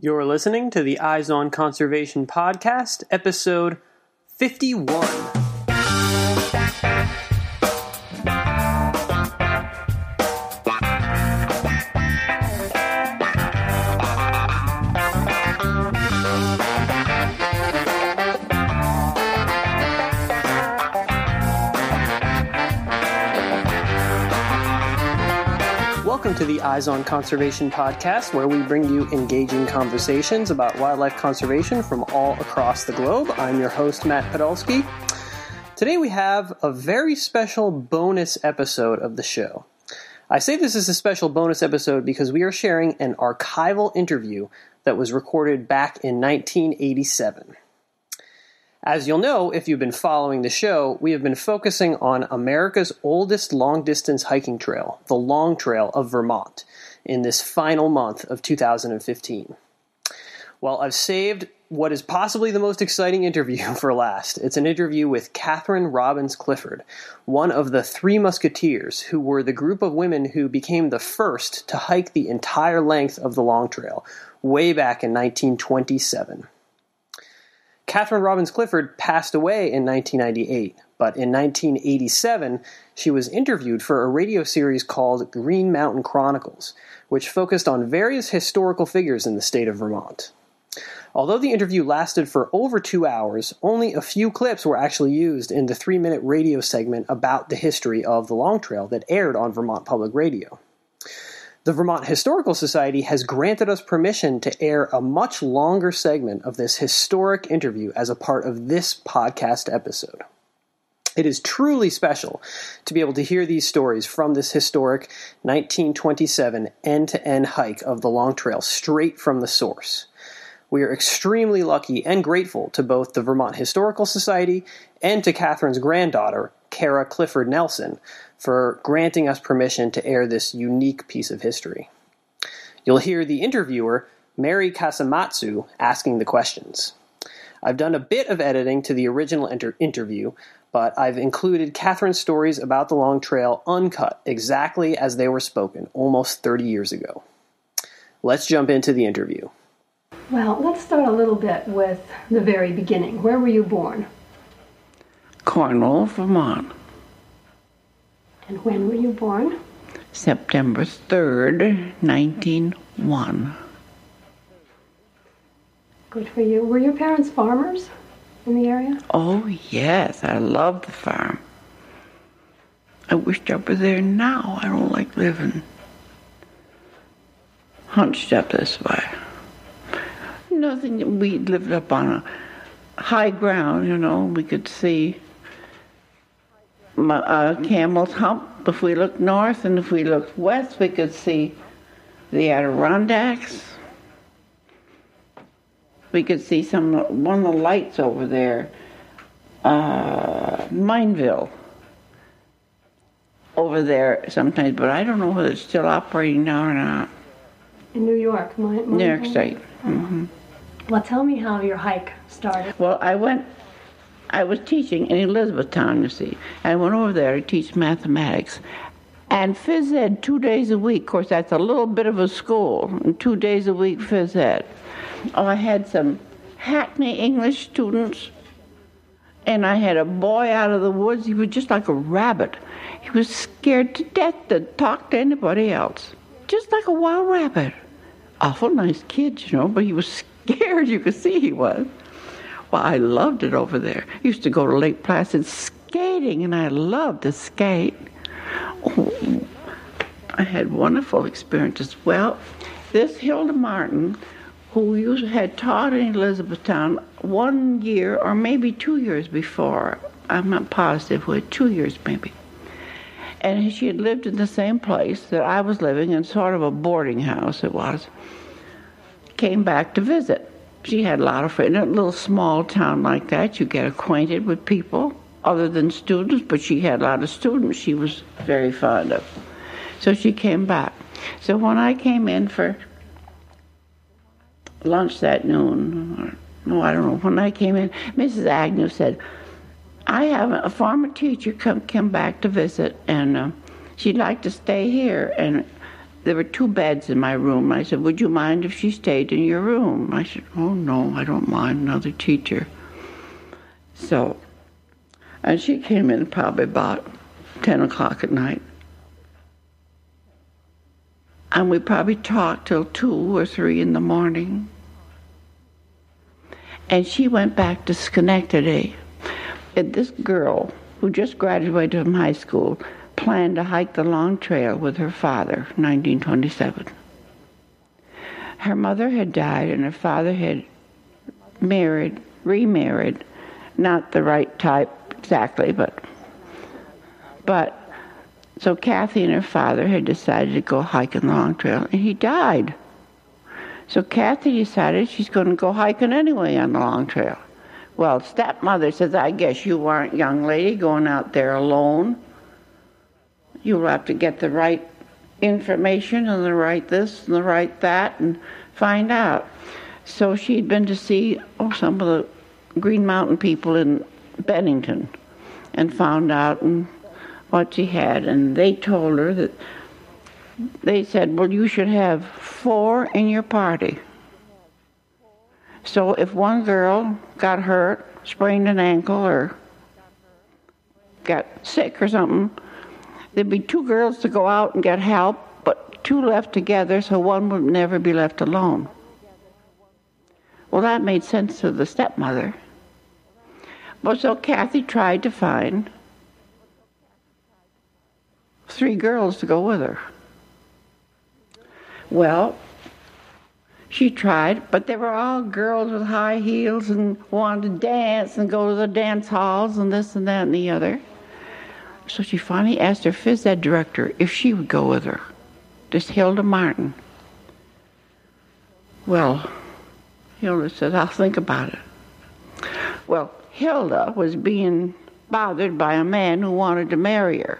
You're listening to the Eyes on Conservation podcast, episode 51. Eyes on Conservation podcast, where we bring you engaging conversations about wildlife conservation from all across the globe. I'm your host, Matt Podolsky. Today we have a very special bonus episode of the show. I say this is a special bonus episode because we are sharing an archival interview that was recorded back in 1987. As you'll know if you've been following the show, we have been focusing on America's oldest long distance hiking trail, the Long Trail of Vermont, in this final month of 2015. Well, I've saved what is possibly the most exciting interview for last. It's an interview with Catherine Robbins Clifford, one of the three musketeers who were the group of women who became the first to hike the entire length of the Long Trail way back in 1927. Catherine Robbins Clifford passed away in 1998, but in 1987 she was interviewed for a radio series called Green Mountain Chronicles, which focused on various historical figures in the state of Vermont. Although the interview lasted for over two hours, only a few clips were actually used in the three minute radio segment about the history of the Long Trail that aired on Vermont Public Radio the Vermont Historical Society has granted us permission to air a much longer segment of this historic interview as a part of this podcast episode. It is truly special to be able to hear these stories from this historic 1927 end to end hike of the Long Trail straight from the source. We are extremely lucky and grateful to both the Vermont Historical Society and to Catherine's granddaughter, Kara Clifford Nelson, for granting us permission to air this unique piece of history. You'll hear the interviewer, Mary Kasamatsu, asking the questions. I've done a bit of editing to the original inter- interview, but I've included Catherine's stories about the Long Trail uncut exactly as they were spoken almost 30 years ago. Let's jump into the interview. Well, let's start a little bit with the very beginning. Where were you born? Cornwall, Vermont. And when were you born? September 3rd, 1901. Good for you. Were your parents farmers in the area? Oh, yes, I love the farm. I wished I were there now. I don't like living hunched up this way. Nothing, we lived up on a high ground, you know, we could see uh, Camel's Hump. If we looked north and if we looked west, we could see the Adirondacks. We could see some one of the lights over there, uh, Mineville. Over there sometimes, but I don't know whether it's still operating now or not. In New York, my, my New York State. hmm Well, tell me how your hike started. Well, I went I was teaching in Elizabethtown, you see. I went over there to teach mathematics. And phys ed two days a week. Of course, that's a little bit of a school. Two days a week phys ed. Oh, I had some Hackney English students, and I had a boy out of the woods. He was just like a rabbit. He was scared to death to talk to anybody else, just like a wild rabbit. Awful nice kid, you know, but he was scared. You could see he was. Well, I loved it over there. I used to go to Lake Placid skating, and I loved to skate. Oh, I had wonderful experiences. Well, this Hilda Martin, who had taught in Elizabethtown one year or maybe two years before, I'm not positive, what, two years maybe. And she had lived in the same place that I was living in, sort of a boarding house it was. Came back to visit she had a lot of friends. In a little small town like that, you get acquainted with people other than students, but she had a lot of students she was very fond of. So she came back. So when I came in for lunch that noon, or, no, I don't know, when I came in, Mrs. Agnew said, I have a former teacher come, come back to visit, and uh, she'd like to stay here. And there were two beds in my room. I said, Would you mind if she stayed in your room? I said, Oh, no, I don't mind another teacher. So, and she came in probably about 10 o'clock at night. And we probably talked till 2 or 3 in the morning. And she went back to Schenectady. And this girl, who just graduated from high school, planned to hike the Long Trail with her father, 1927. Her mother had died and her father had married, remarried, not the right type exactly, but but so Kathy and her father had decided to go hiking the Long Trail, and he died. So Kathy decided she's going to go hiking anyway on the Long Trail. Well, stepmother says, I guess you aren't, young lady, going out there alone. You'll have to get the right information and the right this and the right that and find out. So she'd been to see oh, some of the Green Mountain people in Bennington and found out and what she had. And they told her that they said, well, you should have four in your party. So if one girl got hurt, sprained an ankle, or got sick or something, there'd be two girls to go out and get help, but two left together, so one would never be left alone. Well, that made sense to the stepmother. Well, so Kathy tried to find three girls to go with her. Well, she tried, but they were all girls with high heels and wanted to dance and go to the dance halls and this and that and the other. So she finally asked her phys ed director if she would go with her, this Hilda Martin. Well, Hilda said, I'll think about it. Well, Hilda was being bothered by a man who wanted to marry her.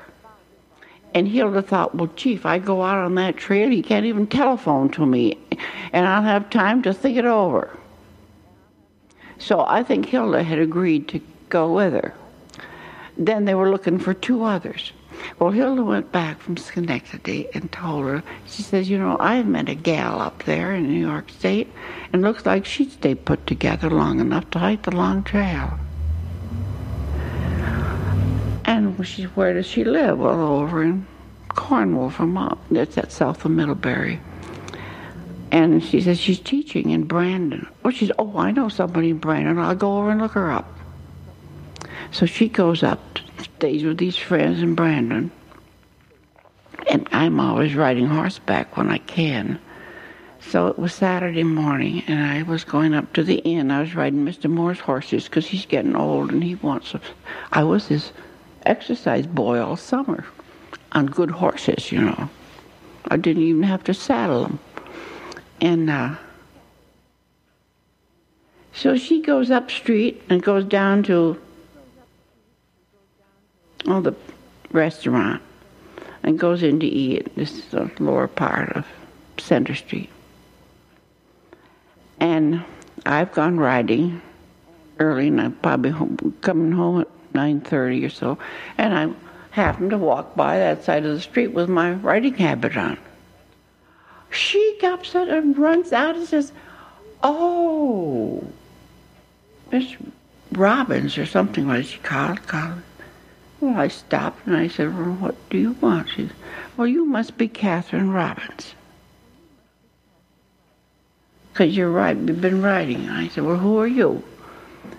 And Hilda thought, well, if I go out on that trail, he can't even telephone to me, and I'll have time to think it over. So I think Hilda had agreed to go with her. Then they were looking for two others. Well, Hilda went back from Schenectady and told her, she says, you know, I met a gal up there in New York State, and looks like she'd stay put together long enough to hike the long trail. And she, where does she live? Well, over in Cornwall, Vermont. That's at south of Middlebury. And she says she's teaching in Brandon. Oh, she's, oh, I know somebody in Brandon. I'll go over and look her up. So she goes up, stays with these friends in Brandon. And I'm always riding horseback when I can. So it was Saturday morning, and I was going up to the inn. I was riding Mr. Moore's horses because he's getting old and he wants. A, I was his exercise boy all summer on good horses, you know. I didn't even have to saddle them. And uh, so she goes up street and goes down to oh, the restaurant and goes in to eat. This is the lower part of Center Street. And I've gone riding early, and I'm probably home, coming home at 9.30 or so, and I happened to walk by that side of the street with my riding habit on. She gets up and runs out and says, Oh, Miss Robbins or something like she called, called. Well, I stopped and I said, Well, what do you want? She said, Well, you must be Catherine Robbins. Because you're right, you've been writing. I said, Well, who are you?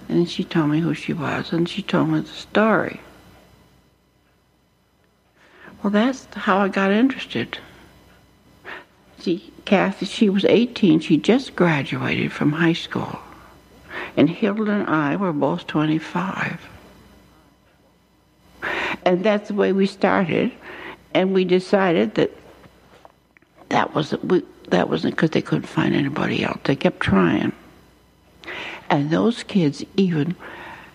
And she told me who she was, and she told me the story. Well, that's how I got interested. See, Kathy, she was 18. She just graduated from high school. And Hilda and I were both 25. And that's the way we started. And we decided that that wasn't, we, that wasn't because they couldn't find anybody else. They kept trying. And those kids even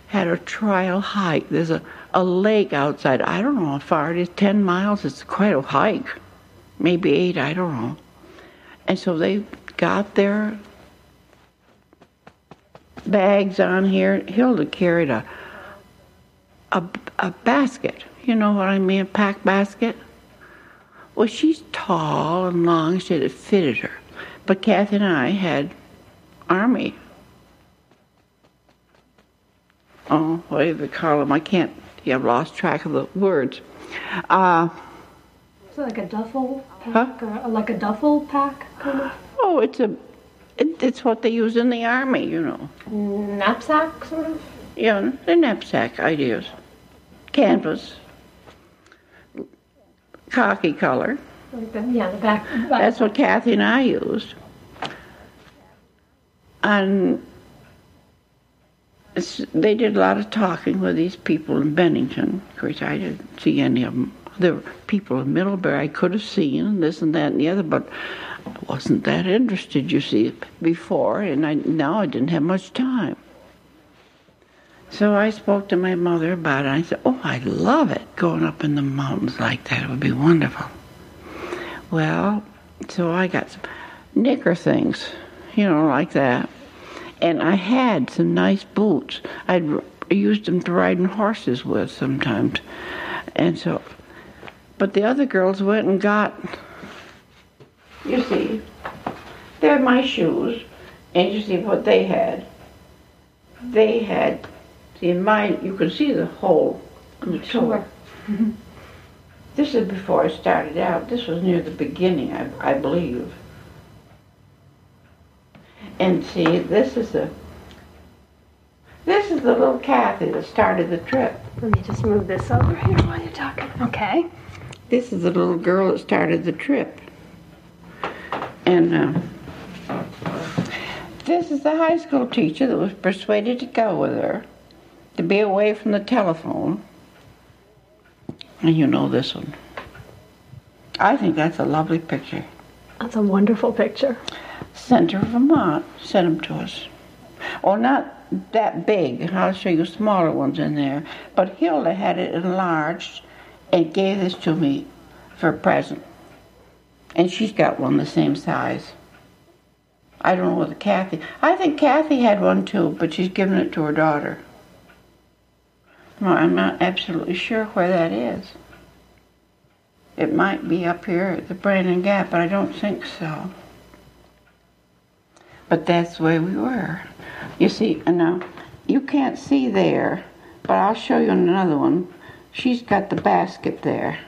had a trial hike. There's a a lake outside. I don't know how far it is, 10 miles. It's quite a hike. Maybe eight, I don't know. And so they got their bags on here. Hilda carried a, a, a basket. You know what I mean? A pack basket. Well, she's tall and long, so it fitted her. But Kathy and I had army. Oh, what do they call them? I can't. Yeah, I've lost track of the words. Uh, Is it like a duffel pack Huh? or like a duffel pack kind of oh, it's a. It, it's what they use in the army, you know. knapsack sort of? Know, the knapsack ideas. Canvas. Khaki color. Yeah, the back. That's what Kathy and I used. And they did a lot of talking with these people in Bennington. Of course, I didn't see any of them. There were people in Middlebury I could have seen, and this and that and the other, but I wasn't that interested, you see, before, and I, now I didn't have much time. So I spoke to my mother about it. I said, Oh, I love it, going up in the mountains like that. It would be wonderful. Well, so I got some knicker things, you know, like that. And I had some nice boots. I'd used them to riding horses with sometimes. And so, but the other girls went and got, you see, they're my shoes. And you see what they had. They had, see, in mine, you can see the hole in the toe. Sure. This is before I started out. This was near the beginning, I, I believe. And see, this is the this is the little Kathy that started the trip. Let me just move this over here while you're talking. Okay. This is the little girl that started the trip. And uh, this is the high school teacher that was persuaded to go with her to be away from the telephone. And you know this one. I think that's a lovely picture. That's a wonderful picture. Center of Vermont sent them to us. Well, not that big. I'll show you smaller ones in there. But Hilda had it enlarged and gave this to me for a present. And she's got one the same size. I don't know whether Kathy. I think Kathy had one too, but she's given it to her daughter. No, I'm not absolutely sure where that is. It might be up here at the Brandon Gap, but I don't think so. But that's the way we were. You see, and now you can't see there, but I'll show you another one. She's got the basket there.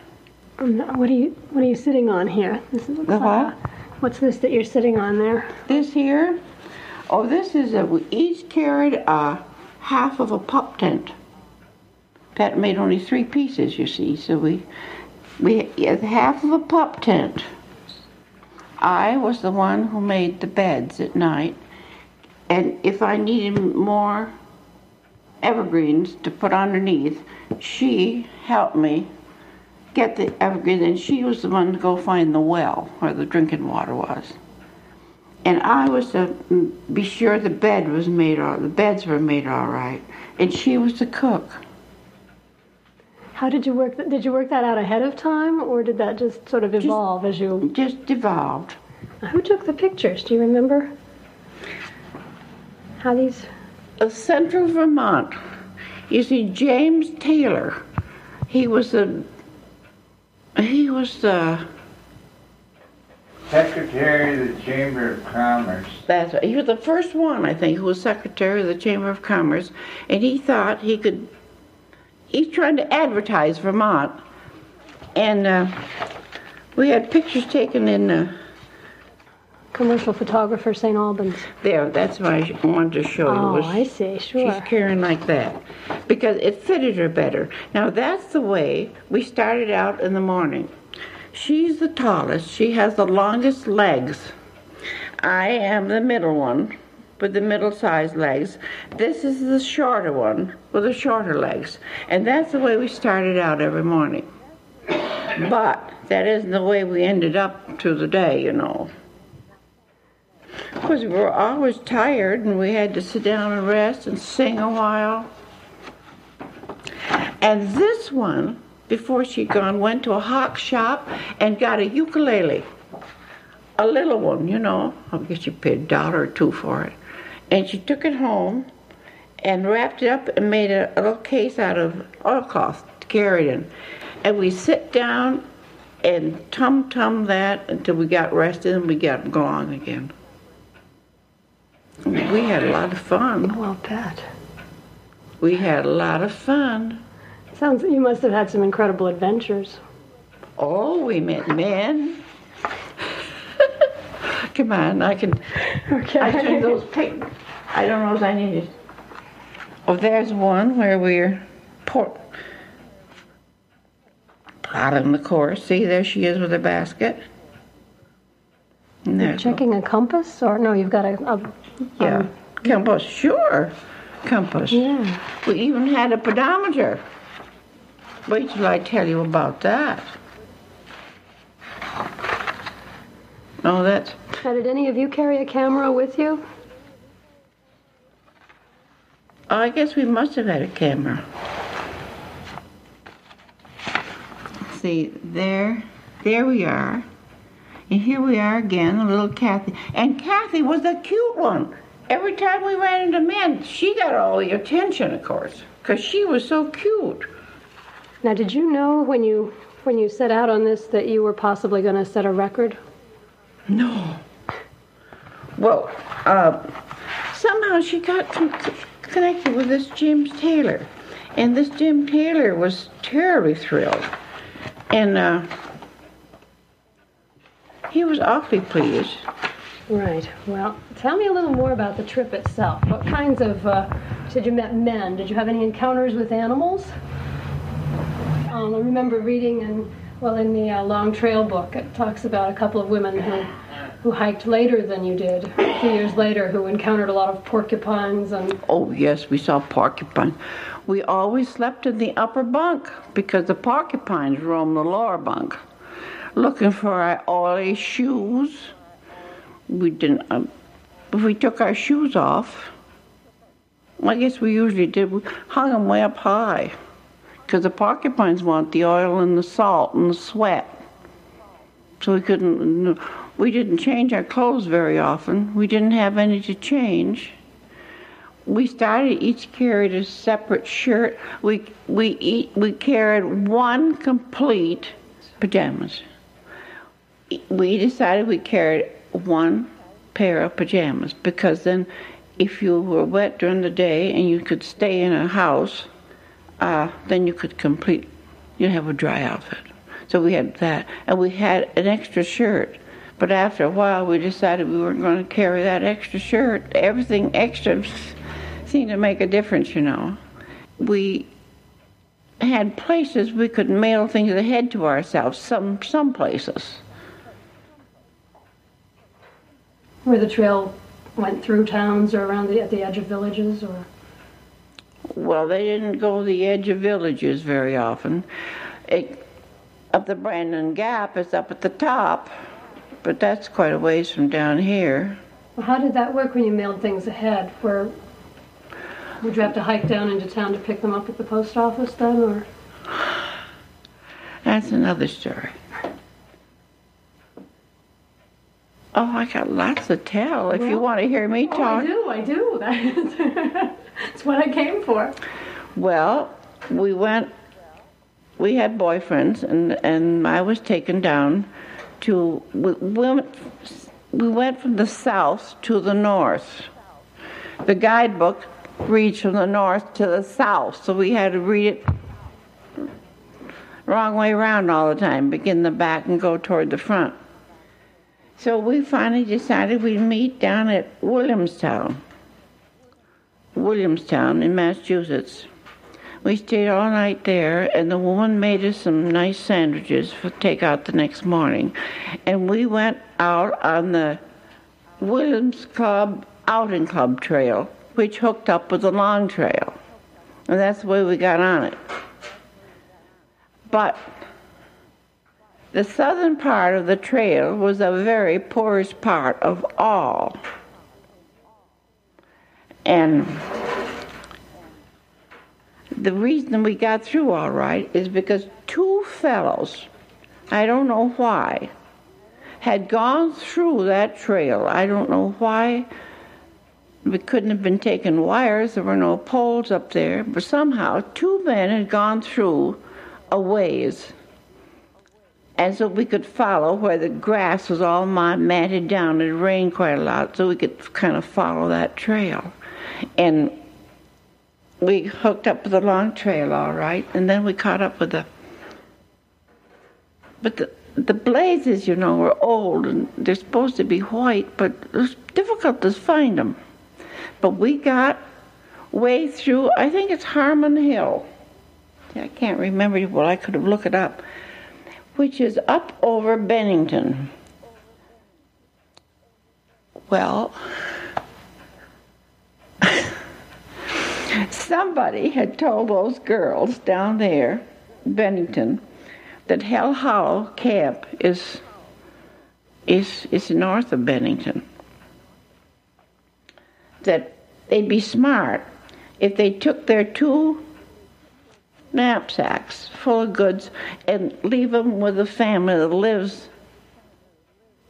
Um, What are you What are you sitting on here? This looks The like what? what's this that you're sitting on there? This here, oh, this is a, we each carried a half of a pup tent. That made only three pieces, you see, so we, we had half of a pup tent. I was the one who made the beds at night, and if I needed more evergreens to put underneath, she helped me get the evergreens, and she was the one to go find the well where the drinking water was. And I was to be sure the bed was made all, the beds were made all right, and she was the cook. How did you work? That, did you work that out ahead of time, or did that just sort of evolve as you? Just evolved. Who took the pictures? Do you remember? How these? of central Vermont. You see, James Taylor, he was the, he was the, Secretary of the Chamber of Commerce. that's, right. he was the first one, I think, who was secretary of the Chamber of Commerce, and he thought he could, he's trying to advertise Vermont. And uh, we had pictures taken in uh, Commercial photographer, St. Albans. there. That's why I wanted to show you. Oh, was- I see. Sure. She's carrying like that because it fitted her better. Now that's the way we started out in the morning. She's the tallest. She has the longest legs. I am the middle one with the middle-sized legs. This is the shorter one with the shorter legs. And that's the way we started out every morning. But that isn't the way we ended up to the day, you know. Because we were always tired and we had to sit down and rest and sing a while. And this one, before she'd gone, went to a hawk shop and got a ukulele. A little one, you know. I guess she paid a dollar or two for it. And she took it home and wrapped it up and made a, a little case out of oilcloth to carry it in. And we sit down and tum tum that until we got rested and we got going again. We had a lot of fun. Oh, I'll. We had a lot of fun. Sounds you must have had some incredible adventures. Oh, we met men. Come on, I can. Okay. I took those pic. I don't know if I need it. Oh, there's one where we're port. Plotting the course. See, there she is with her basket. There's Checking a compass, or no? You've got a. a Yeah, um, compass. Sure, compass. yeah. We even had a pedometer. Wait till I tell you about that. Oh, that's Now, did any of you carry a camera with you? Oh, I guess we must have had a camera. See, there, there we are. And here we are again, a little Kathy. And Kathy was the cute one. Every time we ran into men, she got all the attention, of course, because she was so cute. Now, did you know when you when you set out on this that you were possibly going to set a record? No. Well, uh, somehow she got con- connected with this James Taylor. And this Jim Taylor was terribly thrilled. And uh, he was awfully pleased. Right. Well, tell me a little more about the trip itself. What kinds of, uh, you said you met men. Did you have any encounters with animals? Um, I remember reading in, well, in the uh, Long Trail book, it talks about a couple of women who, who hiked later than you did, a few years later, who encountered a lot of porcupines and, Oh, yes, we saw porcupines. We always slept in the upper bunk because the porcupines roamed the lower bunk. Looking for our oily shoes. We didn't, um, we took our shoes off, I guess we usually did, we hung them way up high because the porcupines want the oil and the salt and the sweat. So we couldn't, we didn't change our clothes very often. We didn't have any to change we started each carried a separate shirt. We we eat, we carried one complete pajamas. We decided we carried one pair of pajamas because then, if you were wet during the day and you could stay in a house, uh, then you could complete. you'd have a dry outfit. So we had that, and we had an extra shirt. But after a while, we decided we weren't going to carry that extra shirt. Everything extra seemed to make a difference, you know. We had places we could mail things ahead to ourselves, some some places. where the trail went through towns or around the, at the edge of villages or. Well, they didn't go the edge of villages very often. It, up the Brandon Gap is up at the top, but that's quite a ways from down here. Well, how did that work when you mailed things ahead? Where would you have to hike down into town to pick them up at the post office then, or? That's another story. Oh, I got lots to tell. If you want to hear me talk, Oh, I do, I do. That's what I came for. Well, we went. We had boyfriends, and and I was taken down to. We went. We went from the south to the north. The guidebook reads from the north to the south, so we had to read it wrong way around all the time. Begin the back and go toward the front. So we finally decided we'd meet down at Williamstown. Williamstown in Massachusetts. We stayed all night there, and the woman made us some nice sandwiches for takeout the next morning. And we went out on the Williams Club Outing Club Trail, which hooked up with the Long Trail. And that's the way we got on it. But the southern part of the trail was the very poorest part of all. And the reason we got through all right is because two fellows, I don't know why, had gone through that trail. I don't know why. We couldn't have been taking wires, there were no poles up there, but somehow two men had gone through a ways And so we could follow where the grass was all matted down. It rained quite a lot, so we could kind of follow that trail. And we hooked up with the long trail all right, and then we caught up with the. But the the blazes, you know, were old and they're supposed to be white, but it was difficult to find them. But we got way through. I think it's Harmon Hill. I can't remember. Well, I could have looked it up which is up over Bennington. Well, somebody had told those girls down there, Bennington, that Hell Hollow Camp is is is north of Bennington. That they'd be smart if they took their two knapsacks full of goods and leave them with a family that lives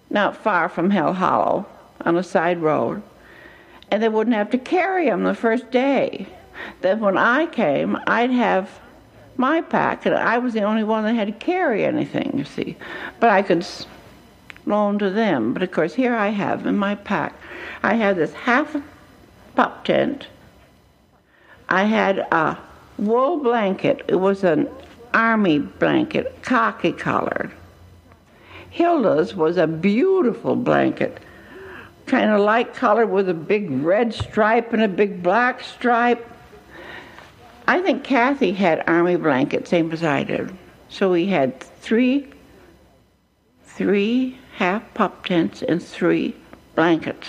not far from Hell Hollow on a side road. And they wouldn't have to carry them the first day. Then when I came, I'd have my pack, and I was the only one that had to carry anything, you see. But I could loan to them. But of course, here I have in my pack, I had this half pup tent. I had a wool blanket. It was an army blanket, khaki colored. Hilda's was a beautiful blanket, kind of light color with a big red stripe and a big black stripe. I think Kathy had army blankets, same as I did. So we had three, three half pop tents and three blankets.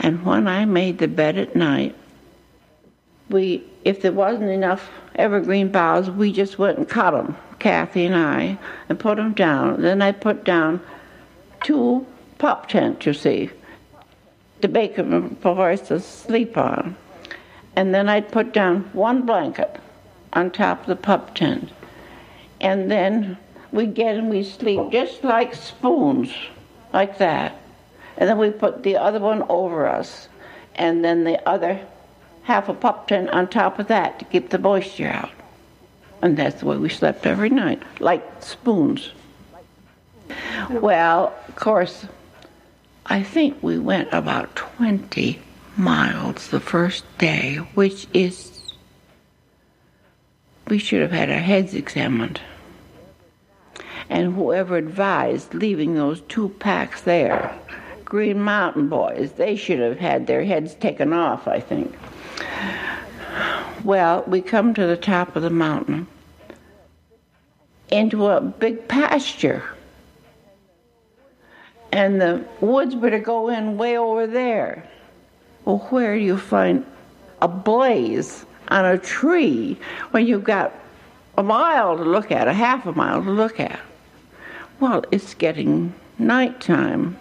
And when I made the bed at night, we, if there wasn't enough evergreen boughs, we just went and cut them, Kathy and I, and put them down. Then I put down two pup tent, you see, to make them for us to sleep on. And then I'd put down one blanket on top of the pup tent. And then we'd get and we'd sleep just like spoons, like that. And then we put the other one over us. And then the other half a pup tent on top of that to keep the moisture out. And that's the way we slept every night, like spoons. Well, of course, I think we went about 20 miles the first day, which is, we should have had our heads examined. And whoever advised leaving those two packs there, Green Mountain boys, they should have had their heads taken off, I think. Well, we come to the top of the mountain into a big pasture. And the woods were to go in way over there. Well, where do you find a blaze on a tree when you've got a mile to look at, a half a mile to look at? Well, it's getting nighttime.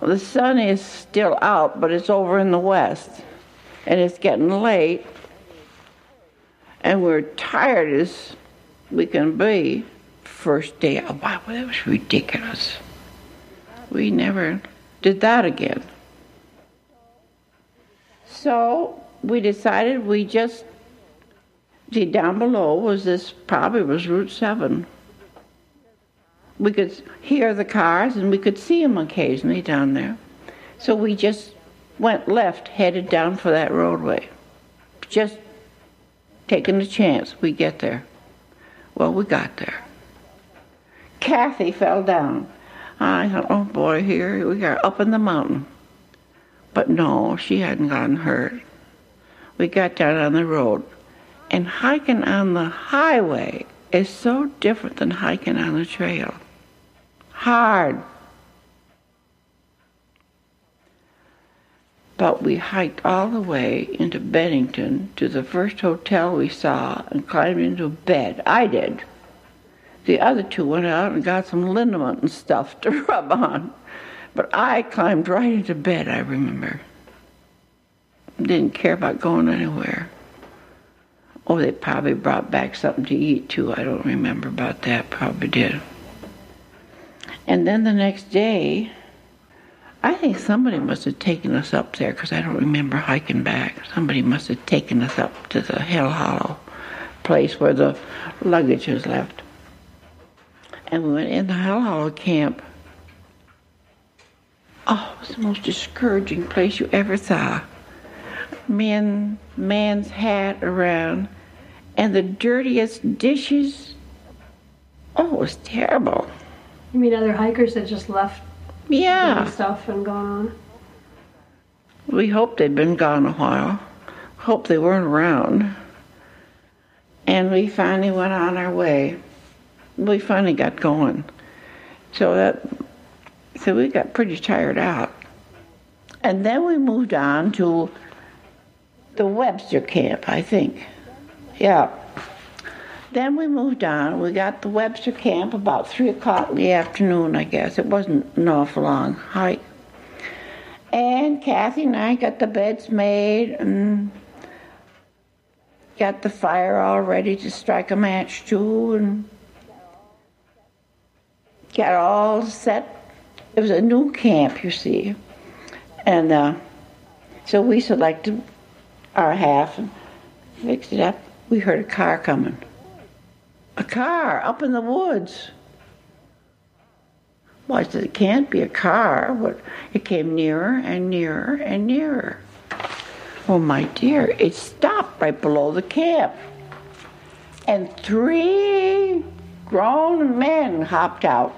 The sun is still out, but it's over in the west and it's getting late, and we're tired as we can be. First day, oh, wow, that was ridiculous. We never did that again. So we decided we just see down below was this probably was Route Seven. We could hear the cars and we could see them occasionally down there. So we just went left, headed down for that roadway. Just taking the chance we get there. Well, we got there. Kathy fell down. I thought, oh boy, here we are up in the mountain. But no, she hadn't gotten hurt. We got down on the road. And hiking on the highway is so different than hiking on the trail. Hard, But we hiked all the way into Bennington to the first hotel we saw and climbed into bed. I did. The other two went out and got some liniment and stuff to rub on. But I climbed right into bed, I remember. Didn't care about going anywhere. Oh, they probably brought back something to eat too. I don't remember about that. Probably did. And then the next day, I think somebody must have taken us up there because I don't remember hiking back. Somebody must have taken us up to the Hell Hollow place where the luggage was left. And we went in the Hell Hollow camp. Oh, it was the most discouraging place you ever saw. Men, man's hat around, and the dirtiest dishes. Oh, it was terrible. You mean other hikers that just left Yeah. stuff and gone on? We hoped they'd been gone a while. Hoped they weren't around. And we finally went on our way. We finally got going. So that so we got pretty tired out. And then we moved on to the Webster camp, I think. Yeah. Then we moved on. We got the Webster camp about three o'clock in the afternoon, I guess. It wasn't an awful long hike. And Kathy and I got the beds made and got the fire all ready to strike a match to and got all set. It was a new camp, you see. And uh, so we selected our half and fixed it up. We heard a car coming. A car up in the woods. Well, I said, it can't be a car. But it came nearer and nearer and nearer. Oh, my dear, it stopped right below the camp. And three grown men hopped out.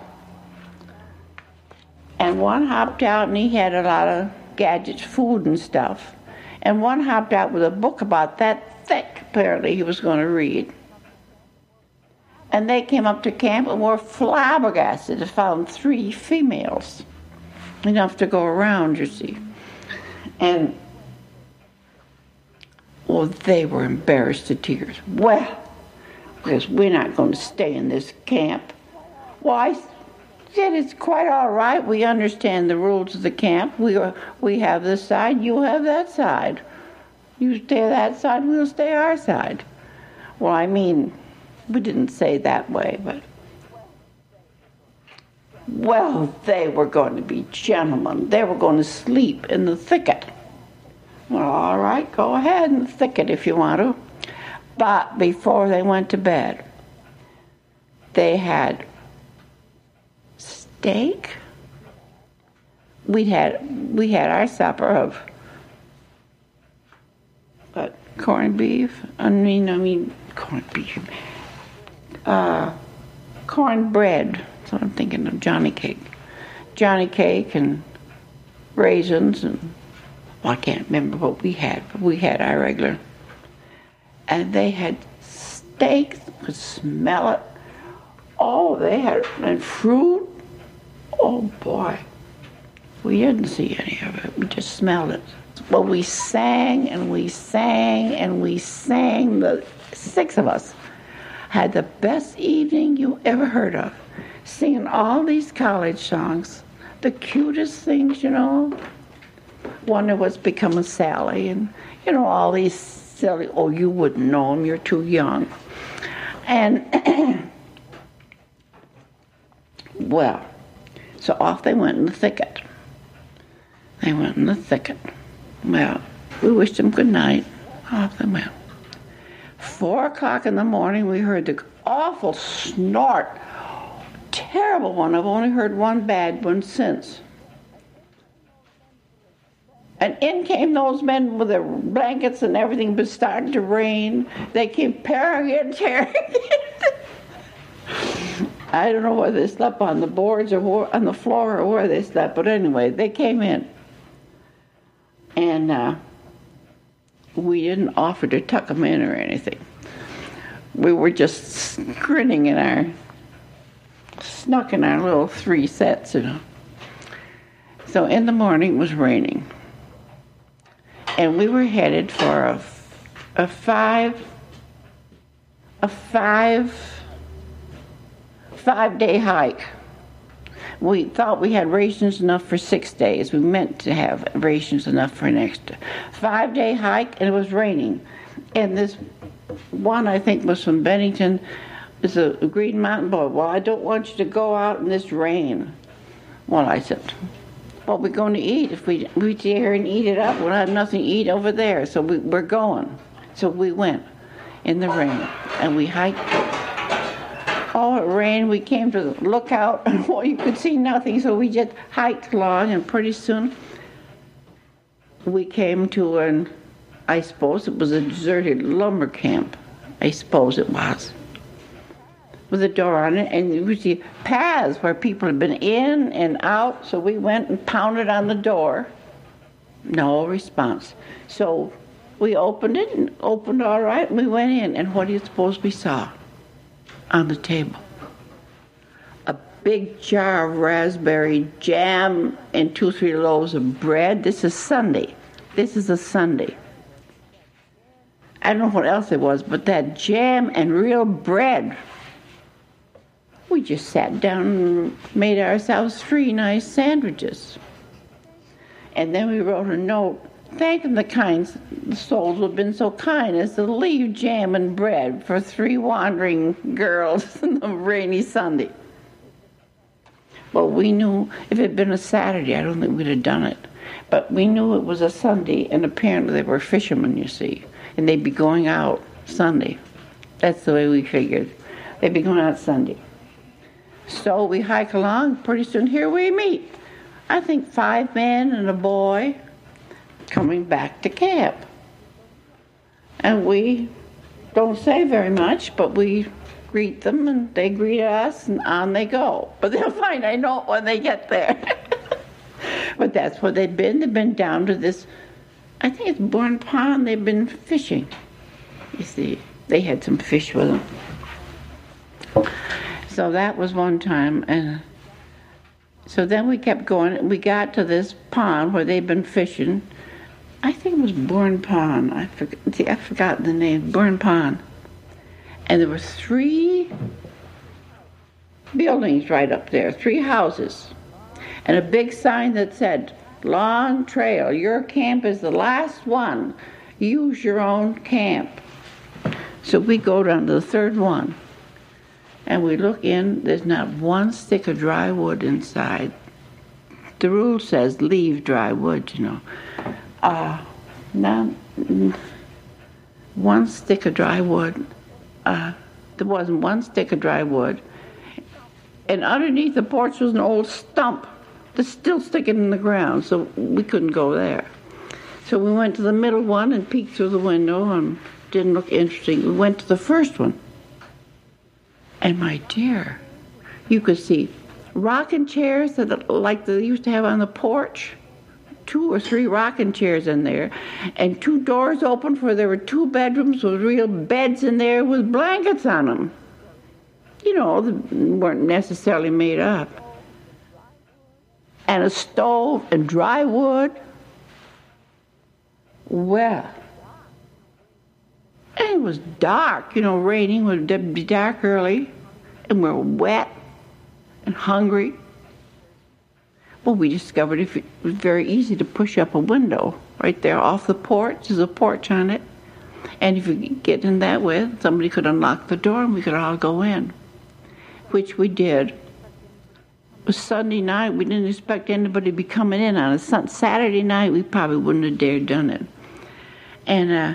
And one hopped out and he had a lot of gadgets, food and stuff. And one hopped out with a book about that thick, apparently, he was going to read. And they came up to camp and were flabbergasted to found three females. Enough to go around, you see. And, well, they were embarrassed to tears. Well, because we're not going to stay in this camp. Well, I said it's quite all right. We understand the rules of the camp. We are, we have this side, you have that side. You stay that side, we'll stay our side. Well, I mean, we didn't say that way, but. Well, they were going to be gentlemen. They were going to sleep in the thicket. Well, all right, go ahead in the thicket if you want to. But before they went to bed, they had steak. We had we had our supper of what corned beef. I mean, I mean corned beef. Uh, corned bread. What I'm thinking of. Johnny cake, Johnny cake, and raisins, and well, I can't remember what we had, but we had our regular. And they had steak. You could smell it. Oh, they had and fruit. Oh boy, we didn't see any of it. We just smelled it. Well, we sang and we sang and we sang. The six of us had the best evening you ever heard of, singing all these college songs, the cutest things, you know. One of us becoming Sally, and you know all these silly. Oh, you wouldn't know them. You're too young. And well, so off they went in the thicket. They went in the thicket. Well, we wished them good night. Off they went. Four o'clock in the morning, we heard the awful snort. Terrible one. I've only heard one bad one since. And in came those men with their blankets and everything, but starting to rain. They came tearing in, tearing in. I don't know whether they slept on the boards or on the floor or where they slept, but anyway, they came in. And uh, we didn't offer to tuck them in or anything. We were just grinning in our, snuck in our little three sets, you know. So in the morning it was raining. And we were headed for a, a five, a five, five day hike. We thought we had rations enough for six days. We meant to have rations enough for an extra five day hike, and it was raining. And this one, I think, was from Bennington, is a Green Mountain boy. Well, I don't want you to go out in this rain. Well, I said, what are we're going to eat if we we here and eat it up. We'll have nothing to eat over there, so we, we're going. So we went in the rain and we hiked. It rained. We came to the lookout, and well, you could see nothing, so we just hiked along, and pretty soon we came to an, I suppose it was a deserted lumber camp. I suppose it was. With a door on it, and you could see paths where people had been in and out, so we went and pounded on the door. No response. So we opened it and opened all right, and we went in, and what do you suppose we saw on the table? A big jar of raspberry jam and two, three loaves of bread. This is Sunday. This is a Sunday. I don't know what else it was, but that jam and real bread. We just sat down and made ourselves three nice sandwiches. And then we wrote a note thanking the kind souls who have been so kind as to leave jam and bread for three wandering girls on a rainy Sunday. Well, we knew if it had been a Saturday, I don't think we'd have done it. But we knew it was a Sunday, and apparently they were fishermen, you see, and they'd be going out Sunday. That's the way we figured. They'd be going out Sunday. So we hike along. Pretty soon, here we meet. I think five men and a boy coming back to camp. And we don't say very much, but we greet them and they greet us and on they go. But they'll find I know it when they get there. but that's where they've been. They've been down to this, I think it's Bourn Pond. They've been fishing. You see, they had some fish with them. So that was one time. And so then we kept going. We got to this pond where they'd been fishing. I think it was Bourn Pond. I forgot, see, I forgot the name. Bourn Pond. And there were three buildings right up there, three houses, and a big sign that said, Long Trail, your camp is the last one. Use your own camp. So we go down to the third one, and we look in, there's not one stick of dry wood inside. The rule says leave dry wood, you know. Uh, not one stick of dry wood. Uh, there wasn't one stick of dry wood. And underneath the porch was an old stump that's still sticking in the ground, so we couldn't go there. So we went to the middle one and peeked through the window and didn't look interesting. We went to the first one. And my dear, you could see rocking chairs that like they used to have on the porch two or three rocking chairs in there, and two doors open for there were two bedrooms with real beds in there with blankets on them. You know, they weren't necessarily made up. And a stove and dry wood. Well, and it was dark, you know, raining would be dark early, and we we're wet and hungry. Well, we discovered it was very easy to push up a window right there off the porch. There's a porch on it. And if you get in that way, somebody could unlock the door and we could all go in, which we did. It was Sunday night. We didn't expect anybody to be coming in on a Saturday night. We probably wouldn't have dared done it. And uh,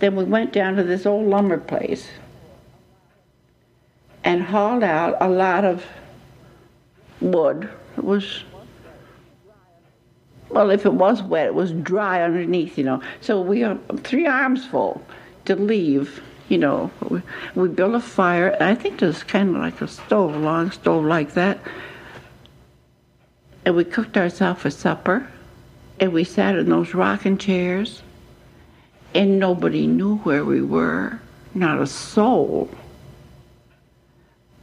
then we went down to this old lumber place and hauled out a lot of wood. It was well, if it was wet, it was dry underneath, you know. So we have three arms full to leave, you know. We, we built a fire. I think it was kind of like a stove, a long stove like that. And we cooked ourselves a supper. And we sat in those rocking chairs. And nobody knew where we were, not a soul.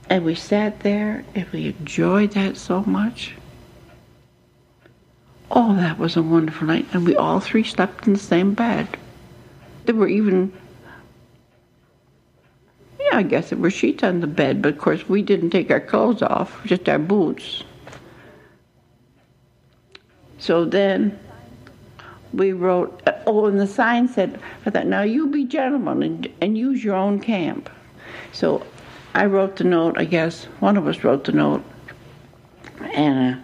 And we sat there and we enjoyed that so much. Oh, that was a wonderful night. And we all three slept in the same bed. There were even, yeah, I guess there were sheets on the bed, but of course we didn't take our clothes off, just our boots. So then we wrote, oh, and the sign said, I thought, now you be gentlemen and, and use your own camp. So I wrote the note, I guess, one of us wrote the note, and uh,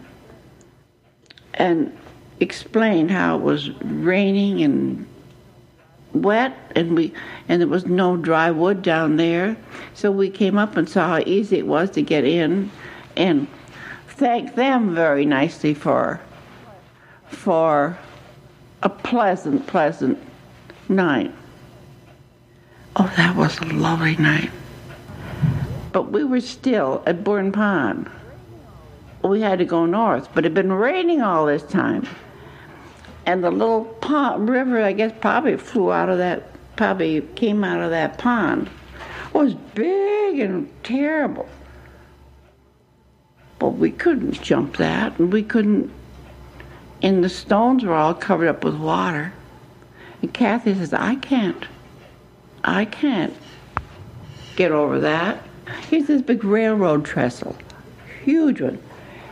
and explained how it was raining and wet and we and there was no dry wood down there. So we came up and saw how easy it was to get in and thanked them very nicely for for a pleasant pleasant night. Oh that was a lovely night. But we were still at Bourn Pond we had to go north but it had been raining all this time and the little pond, river, I guess, probably flew out of that, probably came out of that pond, was big and terrible. But we couldn't jump that, and we couldn't. And the stones were all covered up with water. And Kathy says, I can't. I can't get over that. Here's this big railroad trestle, huge one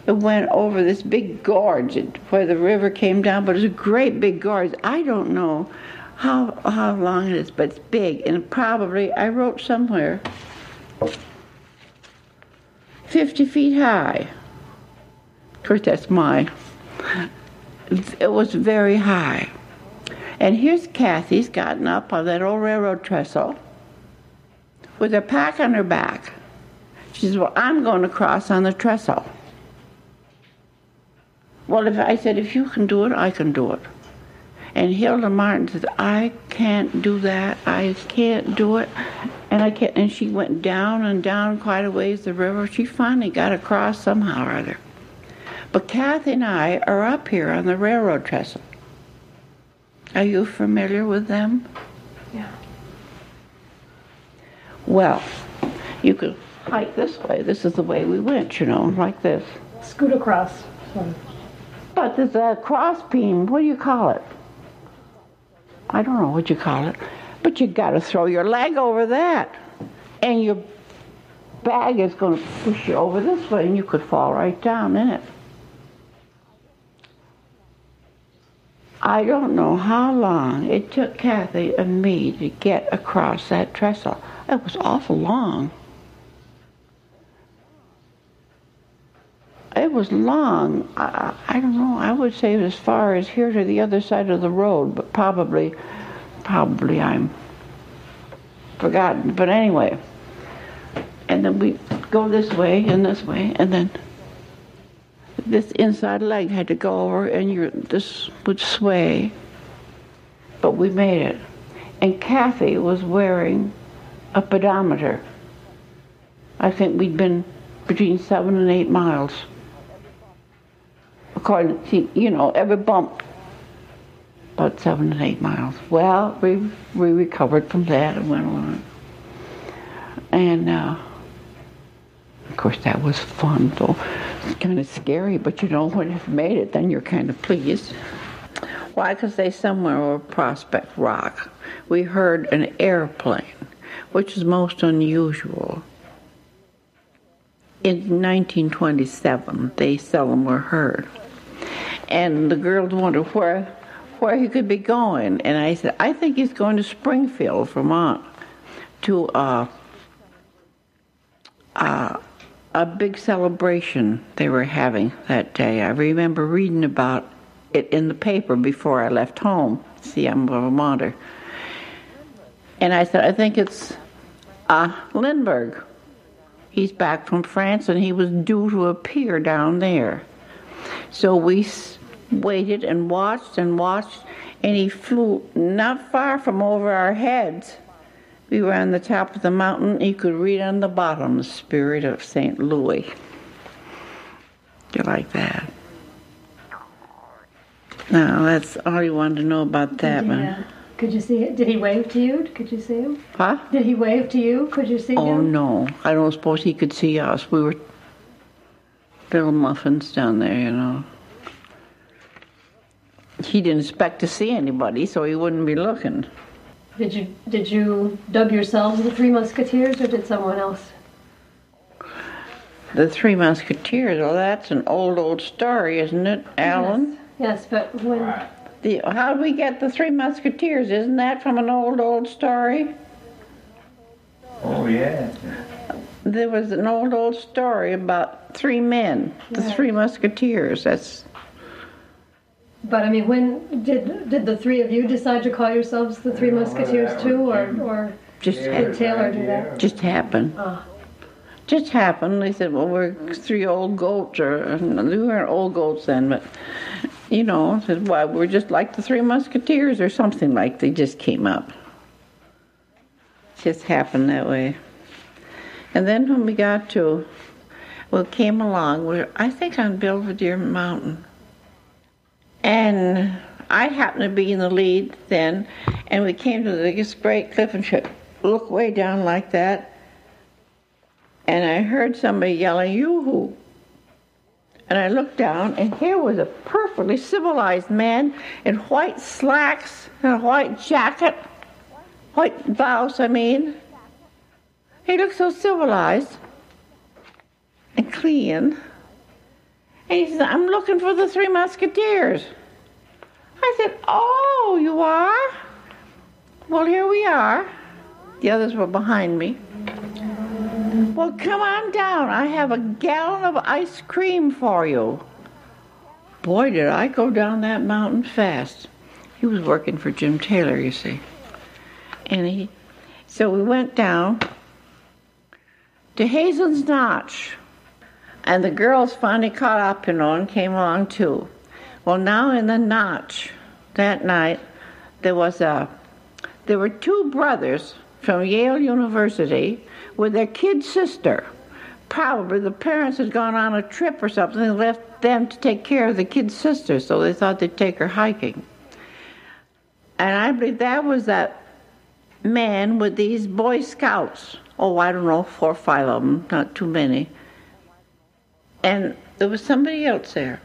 it went over this big gorge where the river came down, but it's a great big gorge. I don't know how how long it is, but it's big, and probably I wrote somewhere 50 feet high. Of course, that's my. It was very high. And here's Kathy's gotten up on that old railroad trestle with her pack on her back. She says, Well, I'm going to cross on the trestle. Well, if I said, if you can do it, I can do it. And Hilda Martin said, I can't do that. I can't do it. And I can't. And she went down and down quite a ways the river. She finally got across somehow or other. But Kathy and I are up here on the railroad trestle. Are you familiar with them? Yeah. Well, you could hike this way. This is the way we went, you know, like this. Scoot across. So. But there's a uh, cross beam. What do you call it? I don't know what you call it. But you got to throw your leg over that. And your bag is going to push you over this way, and you could fall right down in it. I don't know how long it took Kathy and me to get across that trestle. It was awful long. It was long. I, I don't know. I would say as far as here to the other side of the road, but probably, probably I'm forgotten. But anyway, and then we go this way and this way, and then this inside leg had to go over, and your this would sway. But we made it, and Kathy was wearing a pedometer. I think we'd been between seven and eight miles you know, every bump, about seven and eight miles. Well, we, we recovered from that and went on. And, uh, of course, that was fun, though. It's kind of scary, but you know, when you've made it, then you're kind of pleased. Why? Because they somewhere over Prospect Rock, we heard an airplane, which is most unusual. In 1927, they seldom were heard and the girls wondered where where he could be going. And I said, I think he's going to Springfield, Vermont, to uh, uh, a big celebration they were having that day. I remember reading about it in the paper before I left home. See, I'm a Vermonter. And I said, I think it's uh, Lindbergh. He's back from France and he was due to appear down there. So we waited and watched and watched, and he flew not far from over our heads. We were on the top of the mountain. You could read on the bottom the spirit of St. Louis. You like that? Now, that's all you wanted to know about that one. uh, could you see it? Did he wave to you? Could you see him? Huh? Did he wave to you? Could you see Oh, him? Oh, no. I don't suppose he could see us. We were little muffins down there, you know. He didn't expect to see anybody, so he wouldn't be looking. Did you did you dub yourselves the Three Musketeers, or did someone else? The Three Musketeers, well, that's an old, old story, isn't it, Alan? Yes, but when The, how did we get the Three Musketeers? Isn't that from an old, old story? Oh, yeah. There was an old, old story about three men, the Right. Three Musketeers. That's But I mean, when did did the three of you decide to call yourselves the Three Musketeers too, or or Just did Taylor do that? just happened. Ah. Just happened. They said, "Well, we're three old goats, or we weren't old goats then, but you know, said, well, we're just like the Three Musketeers, or something like. They just came up. Just happened that way. And then when we got to, well, came along. We're I think on Belvidere Mountain, and I happened to be in the lead then, and we came to this great cliff and should look way down like that and I heard somebody yelling, Yoo-hoo! And I looked down, and here was a perfectly civilized man in white slacks and a white jacket, white blouse, I mean. He looked so civilized and clean. And he said, I'm looking for the Three Musketeers. I said, Oh, you are? Well, here we are. The others were behind me. Well, come on down. I have a gallon of ice cream for you. Boy, did I go down that mountain fast. He was working for Jim Taylor, you see. And he, so we went down to Hazen's Notch. And the girls finally caught up, you know, and came along too. Well, now in the Notch, that night, there was a, there were two brothers from Yale University with their kid sister. Probably the parents had gone on a trip or something and left them to take care of the kid sister, so they thought they'd take her hiking. And I believe that was that man with these Boy Scouts. Oh, I don't know, four or five of them, not too many. And there was somebody else there.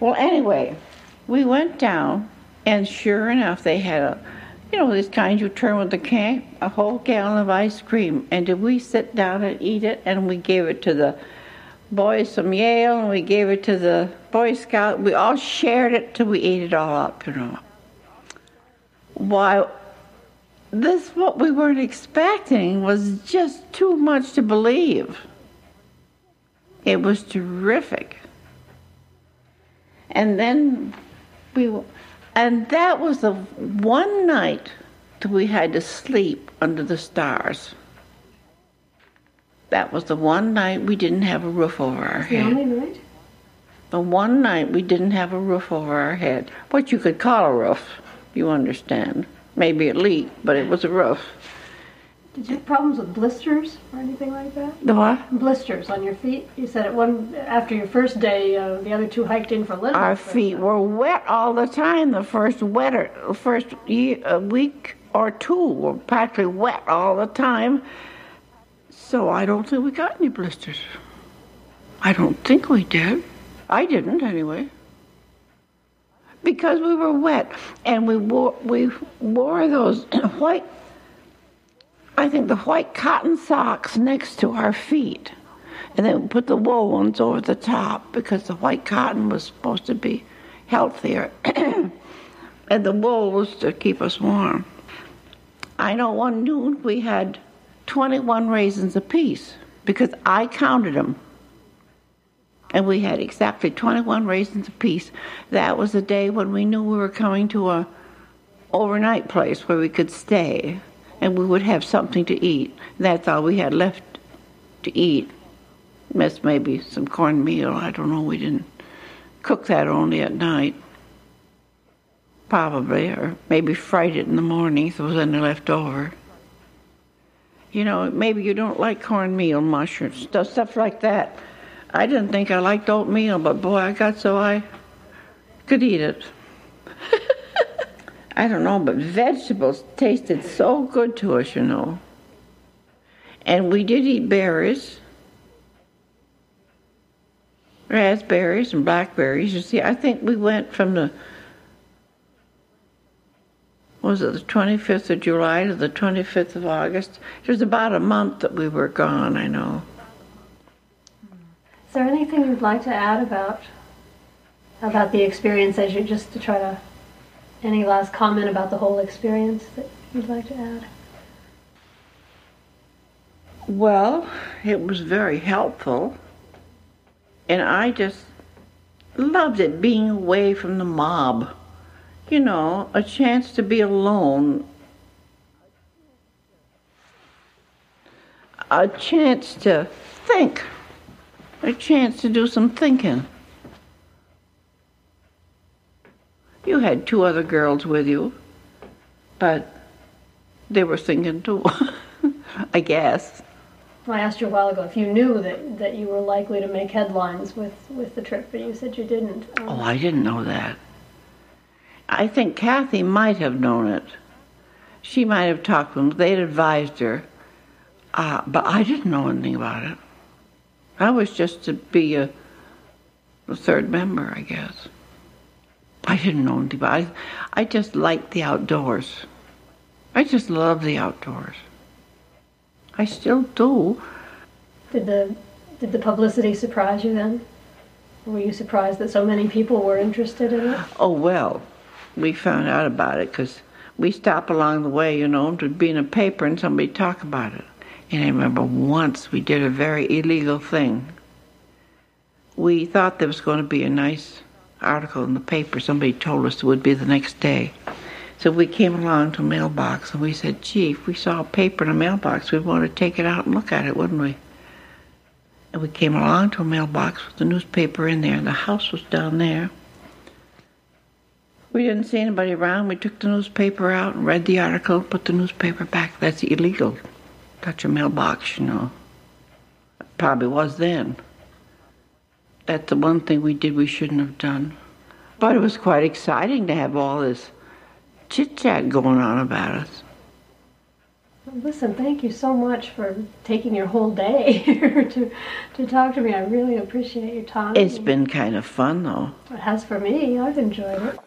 Well, anyway, we went down, and sure enough, they had a you know, this kind you turn with the can, a whole gallon of ice cream. And did we sit down and eat it? And we gave it to the boys from Yale, and we gave it to the Boy Scout. We all shared it till we ate it all up, you know. Why, this what we weren't expecting was just too much to believe. It was terrific. And then we and that was the one night that we had to sleep under the stars. That was the one night we didn't have a roof over our The head. only night? The one night we didn't have a roof over our head. What you could call a roof, you understand. Maybe a leak, but it was a roof. Did you have problems with blisters or anything like that? The what? Blisters on your feet? You said at one after your first day, uh, the other two hiked in for a little. Our feet uh, were wet all the time. The first wetter, first ye a week or two were practically wet all the time. So I don't think we got any blisters. I don't think we did. I didn't anyway. Because we were wet and we wore we wore those white I think the white cotton socks next to our feet. And then put the wool ones over the top because the white cotton was supposed to be healthier. and the wool was to keep us warm. I know one noon we had 21 raisins apiece because I counted them. And we had exactly 21 raisins apiece. That was the day when we knew we were coming to a overnight place where we could stay and we would have something to eat. That's all we had left to eat. Miss maybe some cornmeal. I don't know. We didn't cook that only at night. Probably, or maybe fried it in the morning so it was any left over. You know, maybe you don't like cornmeal mush or stuff, stuff like that. I didn't think I liked oatmeal, but boy, I got so I could eat it. I don't know, but vegetables tasted so good to us, you know. And we did eat berries, raspberries and blackberries. You see, I think we went from the was it the 25th of July to the 25th of August? It was about a month that we were gone, I know. Is there anything you'd like to add about about the experience as you just to try to any last comment about the whole experience that you'd like to add? Well, it was very helpful. And I just loved it being away from the mob. You know, a chance to be alone. A chance to think. A chance to do some thinking. You had two other girls with you, but they were thinking too, I guess. I asked you a while ago if you knew that, that you were likely to make headlines with, with the trip, but you said you didn't. Um, Oh, I didn't know that. I think Kathy might have known it. She might have talked to them. They'd advised her. Uh, but I didn't know anything about it. I was just to be a, a third member, I guess. I didn't know anything about it. I, I just liked the outdoors. I just love the outdoors. I still do. Did the did the publicity surprise you then? Were you surprised that so many people were interested in it? Oh, well, we found out about it because we stopped along the way, you know, to be in a paper and somebody talk about it. And I remember once we did a very illegal thing. We thought there was going to be a nice article in the paper. Somebody told us it would be the next day. So we came along to a mailbox and we said, Chief, we saw a paper in a mailbox. we'd want to take it out and look at it, wouldn't we? And we came along to a mailbox with the newspaper in there, and the house was down there. We didn't see anybody around. We took the newspaper out and read the article, put the newspaper back. That's illegal. Touch a mailbox, you know. Probably was then. That's the one thing we did we shouldn't have done. But it was quite exciting to have all this chit chat going on about us. Listen, thank you so much for taking your whole day here to to talk to me. I really appreciate your time. It's been kind of fun, though. It has for me. I've enjoyed it.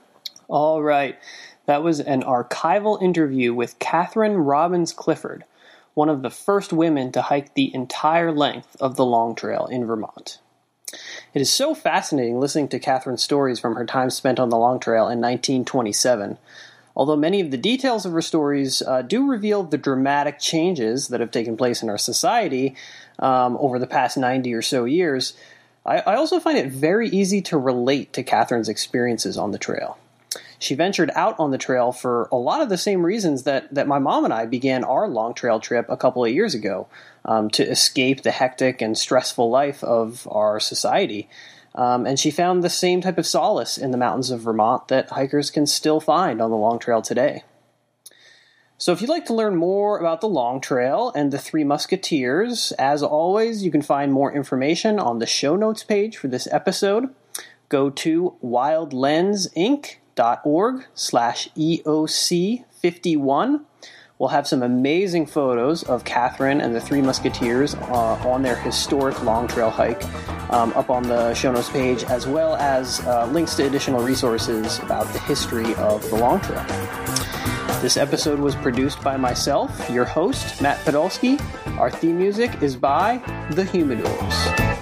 All right. That was an archival interview with Catherine Robbins Clifford, one of the first women to hike the entire length of the Long Trail in Vermont. It is so fascinating listening to Catherine's stories from her time spent on the Long Trail in 1927. Although many of the details of her stories uh, do reveal the dramatic changes that have taken place in our society um, over the past 90 or so years, I, I also find it very easy to relate to Catherine's experiences on the trail. She ventured out on the trail for a lot of the same reasons that, that my mom and I began our long trail trip a couple of years ago um, to escape the hectic and stressful life of our society. Um, and she found the same type of solace in the mountains of Vermont that hikers can still find on the Long Trail today. So, if you'd like to learn more about the Long Trail and the Three Musketeers, as always, you can find more information on the show notes page for this episode. Go to wildlensinc.org slash EOC51. We'll have some amazing photos of Catherine and the Three Musketeers uh, on their historic Long Trail hike um, up on the show notes page, as well as uh, links to additional resources about the history of the Long Trail. This episode was produced by myself, your host, Matt Podolsky. Our theme music is by The Humidors.